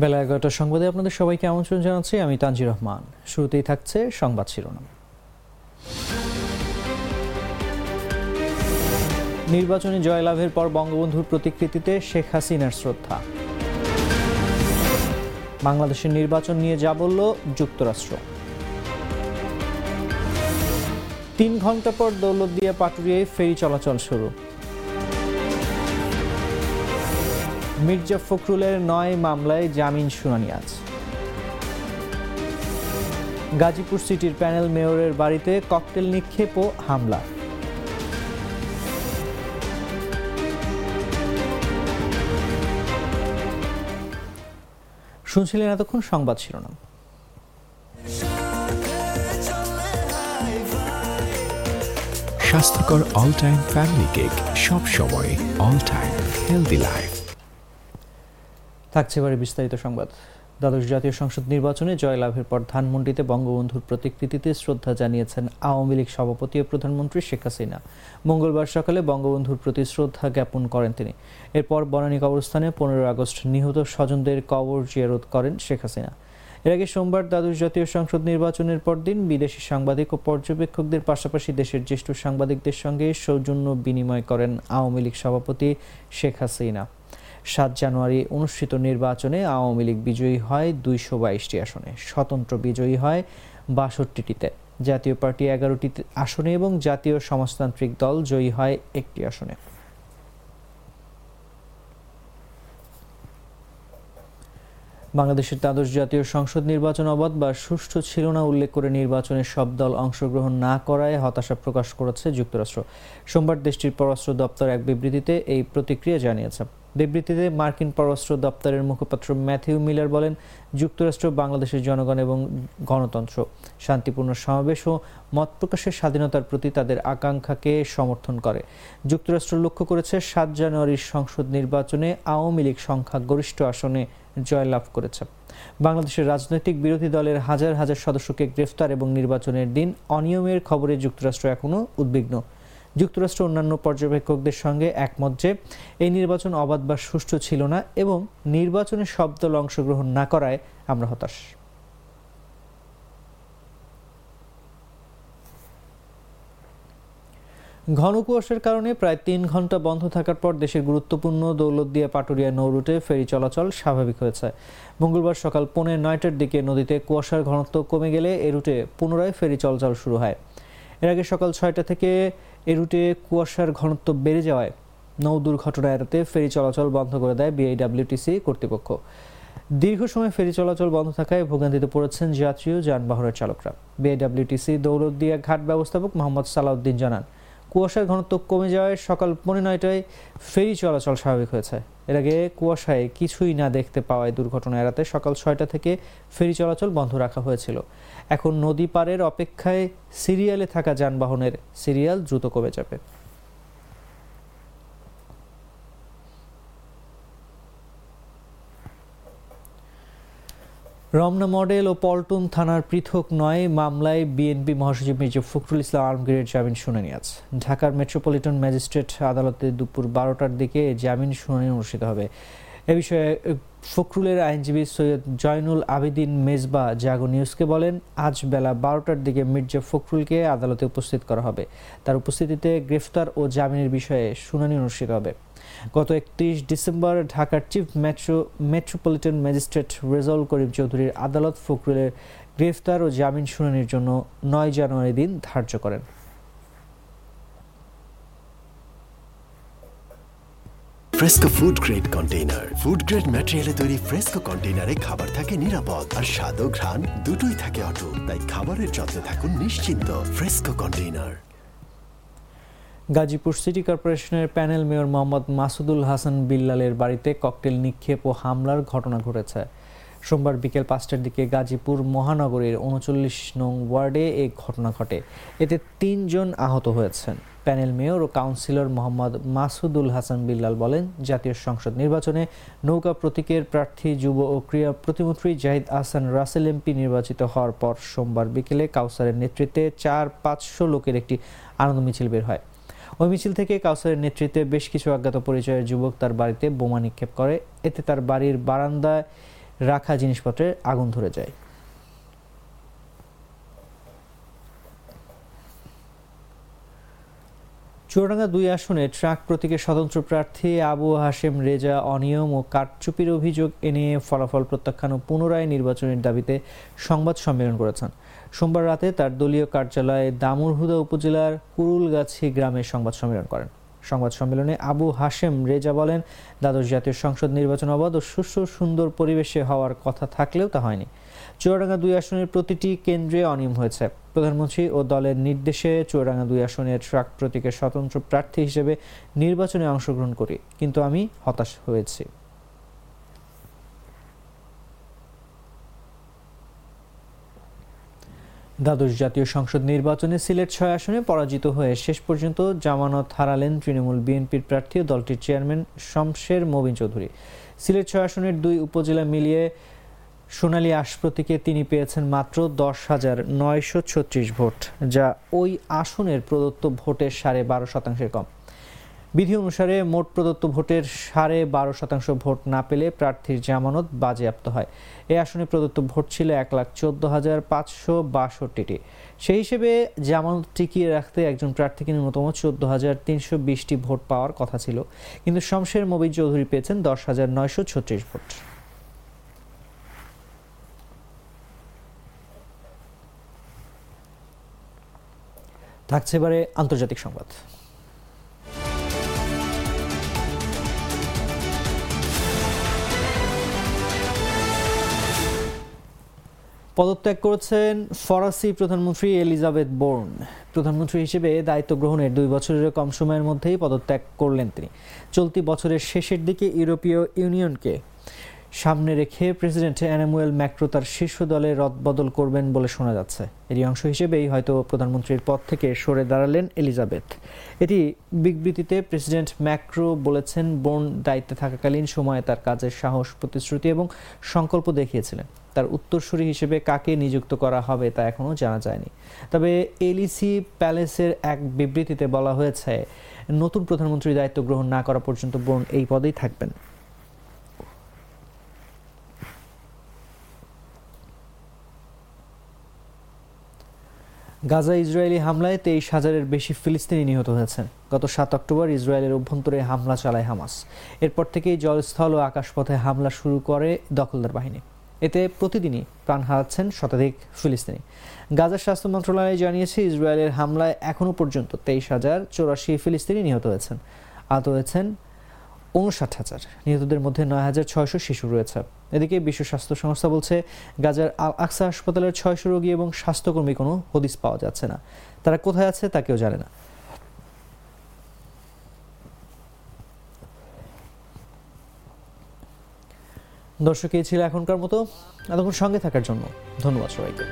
বেলা এগারোটার সংবাদে আপনাদের সবাইকে আমন্ত্রণ জানাচ্ছি, আমি তানজির রহমান। শুরুতেই থাকছে সংবাদ শিরোনাম। নির্বাচনী জয়লাভের পর বঙ্গবন্ধুর প্রতিকৃতিতে শেখ হাসিনার শ্রদ্ধা। বাংলাদেশের নির্বাচন নিয়ে যা বলল যুক্তরাষ্ট্র। তিন ঘণ্টা পর দৌলতদিয়া পাটুরিয়ায় ফেরি চলাচল শুরু। মির্জা ফখরুলের নয় মামলায় জামিন শুনানি আজ। গাজীপুর সিটির প্যানেল মেয়রের বাড়িতে ককটেল নিক্ষেপ ও হামলা। শুনছিলেন এতক্ষণ সংবাদ শিরোনাম। স্বাস্থ্যকর অল টাইম ফ্যামিলি কেক সব সময় অল টাইম হেলদি লাইফ থাকছে এবারে বিস্তারিত সংবাদ। দ্বাদশ জাতীয় সংসদ নির্বাচনে জয়লাভের পর ধানমন্ডিতে বঙ্গবন্ধুর প্রতিকৃতিতে শ্রদ্ধা জানিয়েছেন আওয়ামী লীগ সভাপতি ও প্রধানমন্ত্রী শেখ হাসিনা। মঙ্গলবার সকালে বঙ্গবন্ধুর প্রতি শ্রদ্ধা জ্ঞাপন করেন তিনি। এরপর বনানী কবরস্থানে পনেরো আগস্ট নিহত স্বজনদের কবর জিয়ারত করেন শেখ হাসিনা। এর আগে সোমবার দ্বাদশ জাতীয় সংসদ নির্বাচনের পরদিন বিদেশি সাংবাদিক ও পর্যবেক্ষকদের পাশাপাশি দেশের জ্যেষ্ঠ সাংবাদিকদের সঙ্গে সৌজন্য বিনিময় করেন আওয়ামী লীগ সভাপতি শেখ হাসিনা। সাত জানুয়ারি অনুষ্ঠিত নির্বাচনে আওয়ামী লীগ বিজয়ী হয় দুইশো বাইশটি আসনে, স্বতন্ত্র বিজয়ী হয় বাষট্টিটিতে। জাতীয় পার্টি এগারোটি আসনে এবং জাতীয় সমাজতান্ত্রিক দল জয়ী হয় একটি আসনে। বাংলাদেশের দ্বাদশ জাতীয় সংসদ নির্বাচন অবাধ বা সুষ্ঠু ছিল না উল্লেখ করে নির্বাচনে সব দল অংশগ্রহণ না করায় হতাশা প্রকাশ করেছে যুক্তরাষ্ট্র। সোমবার দেশটির পররাষ্ট্র দপ্তর এক বিবৃতিতে এই প্রতিক্রিয়া জানিয়েছে। বিবৃতিতে মার্কিন পররাষ্ট্র দপ্তরের মুখপাত্র ম্যাথিউ মিলার বলেন, যুক্তরাষ্ট্র, বাংলাদেশের জনগণ এবং গণতন্ত্র শান্তিপূর্ণ সমাবেশ ও মত প্রকাশের স্বাধীনতার প্রতি তাদের আকাঙ্ক্ষাকে সমর্থন করে। যুক্তরাষ্ট্র লক্ষ্য করেছে, সাত জানুয়ারির সংসদ নির্বাচনে আওয়ামী লীগ সংখ্যাগরিষ্ঠ আসনে জয়লাভ করেছে। বাংলাদেশের রাজনৈতিক বিরোধী দলের হাজার হাজার সদস্যকে গ্রেফতার এবং নির্বাচনের দিন অনিয়মের খবরে যুক্তরাষ্ট্র এখনও উদ্বিগ্ন। যুক্তরাষ্ট্র অন্যান্য পর্যবেক্ষকদের সঙ্গে একমত যে এই নির্বাচন অবাধ বা সুষ্ঠু ছিল না এবং নির্বাচনে সব দল অংশগ্রহণ না করায় আমরা হতাশ। ঘন কুয়াশার কারণে প্রায় তিন ঘণ্টা বন্ধ থাকার পর দেশের গুরুত্বপূর্ণ দৌলতদিয়া পাটুরিয়া নৌ রুটে ফেরি চলাচল স্বাভাবিক হয়েছে। মঙ্গলবার সকাল পৌনে নয়টার দিকে নদীতে কুয়াশার ঘনত্ব কমে গেলে এ রুটে পুনরায় ফেরি চলাচল শুরু হয়। এর আগে সকাল ছয়টা থেকে এ রুটে কুয়াশার ঘনত্ব বেড়ে যাওয়ায় নৌ দুর্ঘটনা এড়াতে ফেরি চলাচল বন্ধ করে দেয় বিআইডাব্লিউটিসি কর্তৃপক্ষ। দীর্ঘ সময় ফেরি চলাচল বন্ধ থাকায় ভোগান্তিতে পড়েছেন যাত্রী ও যানবাহনের চালকরা। বিআইডাব্লিউটিসি দৌলতদিয়া ঘাট ব্যবস্থাপক মোহাম্মদ সালাউদ্দিন জানান, কুয়াশার ঘনত্ব কমে যাওয়ায় সকাল পৌনে নয়টায় ফেরি চলাচল স্বাভাবিক হয়েছে। এর আগে কুয়াশায় কিছুই না দেখতে পাওয়ায় দুর্ঘটনা এড়াতে সকাল ছয়টা থেকে ফেরি চলাচল বন্ধ রাখা হয়েছিল। এখন নদী পারের অপেক্ষায় সিরিয়ালে থাকা যানবাহনের সিরিয়াল দ্রুত কমে যাবে। রমনা মডেল ও পল্টন থানার পৃথক নয় মামলায় বিএনপি মহাসচিব মির্জা ফখরুল ইসলাম আলমগীরের জামিন শুনানি আছে ঢাকার মেট্রোপলিটন ম্যাজিস্ট্রেট আদালতে দুপুর বারোটার দিকে জামিন শুনানি অনুষ্ঠিত হবে। এ বিষয়ে ফখরুলের আইনজীবী সৈয়দ জয়নুল আবেদিন মেজবা জাগো নিউজকে বলেন, আজ বেলা বারোটার দিকে মির্জা ফখরুলকে আদালতে উপস্থিত করা হবে। তার উপস্থিতিতে গ্রেফতার ও জামিনের বিষয়ে শুনানি অনুষ্ঠিত হবে। গত একত্রিশ ডিসেম্বর ঢাকার chief metro, metropolitan magistrate Rezaul Karim চৌধুরীর আদালত ফখরুলের গ্রেফতার ও জামিন শুনানির জন্য নয় জানুয়ারি দিন ধার্য করেন। Fresko food grade container food grade ম্যাটেরিয়ালে তৈরি ফ্রেস্কো কন্টেইনারে খাবার থাকে নিরাপদ, আর স্বাদ ও ঘ্রাণ, দুটোই থাকে অটুট, তাই খাবারের যত্নে থাকুন নিশ্চিন্ত ফ্রেস্কো কন্টেইনার গাজীপুর সিটি কর্পোরেশনের প্যানেল মেয়র মোহাম্মদ মাসুদুল হাসান বিল্লালের বাড়িতে ককটেল নিক্ষেপ ও হামলার ঘটনা ঘটেছে। সোমবার বিকেল পাঁচটার দিকে গাজীপুর মহানগরের উনচল্লিশ নং ওয়ার্ডে এই ঘটনা ঘটে। এতে তিনজন আহত হয়েছেন। প্যানেল মেয়র ও কাউন্সিলর মোহাম্মদ মাসুদুল হাসান বিল্লাল বলেন, জাতীয় সংসদ নির্বাচনে নৌকা প্রতীকের প্রার্থী, যুব ও ক্রীড়া প্রতিমন্ত্রী জাহিদ আহসান রাসেল এমপি নির্বাচিত হওয়ার পর সোমবার বিকেলে কাউসারের নেতৃত্বে চার পাঁচশো লোকের একটি আনন্দ মিছিল বের হয়। ওই মিছিল থেকে কাউসারের নেতৃত্বে বেশ কিছু অজ্ঞাত পরিচয়ের যুবক তার বাড়িতে বোমা নিক্ষেপ করে, এতে তার বাড়ির বারান্দায় রাখা জিনিসপত্রে আগুন ধরে যায়। চুয়াডাঙ্গা দুই আসনে ট্রাক প্রতীকের স্বতন্ত্র প্রার্থী আবু হাশেম রেজা অনিয়ম ও কারচুপির অভিযোগ এনে ফলাফল প্রত্যাখ্যান ও পুনরায় নির্বাচনের দাবিতে সংবাদ সম্মেলন করেছেন। সোমবার রাতে তার দলীয় কার্যালয়ে দামুরহুদা উপজেলার কুরুলগাছি গ্রামে সংবাদ সম্মেলন করেন। সংবাদ সম্মেলনে আবু হাশেম রেজা বলেন, দ্বাদশ জাতীয় সংসদ নির্বাচন অবাধ ও সুস্থ সুন্দর পরিবেশে হওয়ার কথা থাকলেও তা হয়নি। চুয়াডাঙ্গা দুই আসনের প্রতিটি কেন্দ্রে অনিয়ম হয়েছে। প্রধানমন্ত্রী ও দলের নির্দেশে চুয়াডাঙ্গা দুই আসনের ট্রাক প্রতীকের স্বতন্ত্র প্রার্থী হিসেবে নির্বাচনে অংশগ্রহণ করি, কিন্তু আমি হতাশ হয়েছি। দ্বাদশ জাতীয় সংসদ নির্বাচনে সিলেট ছয় আসনে পরাজিত হয়ে শেষ পর্যন্ত জামানত হারালেন তৃণমূল বিএনপির প্রার্থী দলটির চেয়ারম্যান শমশের মবিন চৌধুরী। সিলেট ছয় আসনের দুই উপজেলা মিলিয়ে সোনালী আশপ্রতীকে তিনি পেয়েছেন মাত্র দশ হাজার নয়শো ছত্রিশ ভোট, যা ওই আসনের প্রদত্ত ভোটের সাড়ে বারো শতাংশের কম। বিধি অনুসারে মোট প্রদত্ত ভোটের সাড়ে বারো শতাংশ ভোট না পেলে প্রার্থীর জামানত বাজেয়াপ্ত হয়। এই আসনে প্রদত্ত ভোট ছিল এক লাখ চোদ্দ হাজার পাঁচশো বাষট্টিটি। সেই হিসেবে জামানত টিকিয়ে রাখতে একজন প্রার্থীকে ন্যূনতম চোদ্দ হাজার তিনশো বিশটি ভোট পাওয়ার কথা ছিল। কিন্তু শমশের মবিন চৌধুরী পেয়েছেন দশ হাজার নয়শো ছত্রিশ ভোট। থাকছে এবারে আন্তর্জাতিক সংবাদ। পদত্যাগ করেছেন ফরাসি প্রধানমন্ত্রী এলিজাবেথ বোর্ন। প্রধানমন্ত্রী হিসেবে দায়িত্ব গ্রহণের দুই বছরের কম সময়ের মধ্যেই পদত্যাগ করলেন তিনি। চলতি বছরের শেষের দিকে ইউরোপীয় ইউনিয়নকে সামনে রেখে প্রেসিডেন্ট অ্যানামুয়েল ম্যাক্রো তার শীর্ষ দলে রদবদল করবেন বলে শোনা যাচ্ছে। এরই অংশ হিসেবেই হয়তো প্রধানমন্ত্রীর পদ থেকে সরে দাঁড়ালেন এলিজাবেথ। এটি বিবৃতিতে প্রেসিডেন্ট ম্যাক্রো বলেছেন বোর্ন দায়িত্বে থাকাকালীন সময়ে তার কাজের সাহস, প্রতিশ্রুতি এবং সংকল্প দেখিয়েছিলেন। তার উত্তরসূরি হিসেবে কাকে নিযুক্ত করা হবে তা এখনও জানা যায়নি। তবে এলিসি প্যালেসের এক বিবৃতিতে বলা হয়েছে, নতুন প্রধানমন্ত্রী দায়িত্ব গ্রহণ না করা পর্যন্ত বোর্ন এই পদেই থাকবেন। গাজা ইসরায়েলি হামলায় তেইশ হাজারের বেশি ফিলিস্তিনি নিহত হয়েছেন। গত সাত অক্টোবর ইসরায়েলের অভ্যন্তরে হামলা চালায় হামাস। এরপর থেকেই জলস্থল ও আকাশপথে হামলা শুরু করে দখলদার বাহিনী। এতে প্রতিদিনই প্রাণ হারাচ্ছেন শতাধিক ফিলিস্তিনি। গাজার স্বাস্থ্য মন্ত্রণালয় জানিয়েছে, ইসরায়েলের হামলায় এখনও পর্যন্ত তেইশ হাজার চৌরাশি ফিলিস্তিনি নিহত হয়েছেন। আহত হয়েছেন উনষাট হাজার। নিহতদের মধ্যে নয় হাজার ছয়শো শিশু রয়েছে। এদিকে বিশ্ব স্বাস্থ্য সংস্থা বলছে, গাজার আল আকসা হাসপাতালের ছয়শো রোগী এবং স্বাস্থ্যকর্মী কোনো হদিস পাওয়া যাচ্ছে না। তারা কোথায় আছে তা কেউ জানে না। দর্শক, এই ছিল এখনকার মতো। এতক্ষণ সঙ্গে থাকার জন্য ধন্যবাদ সবাইকে।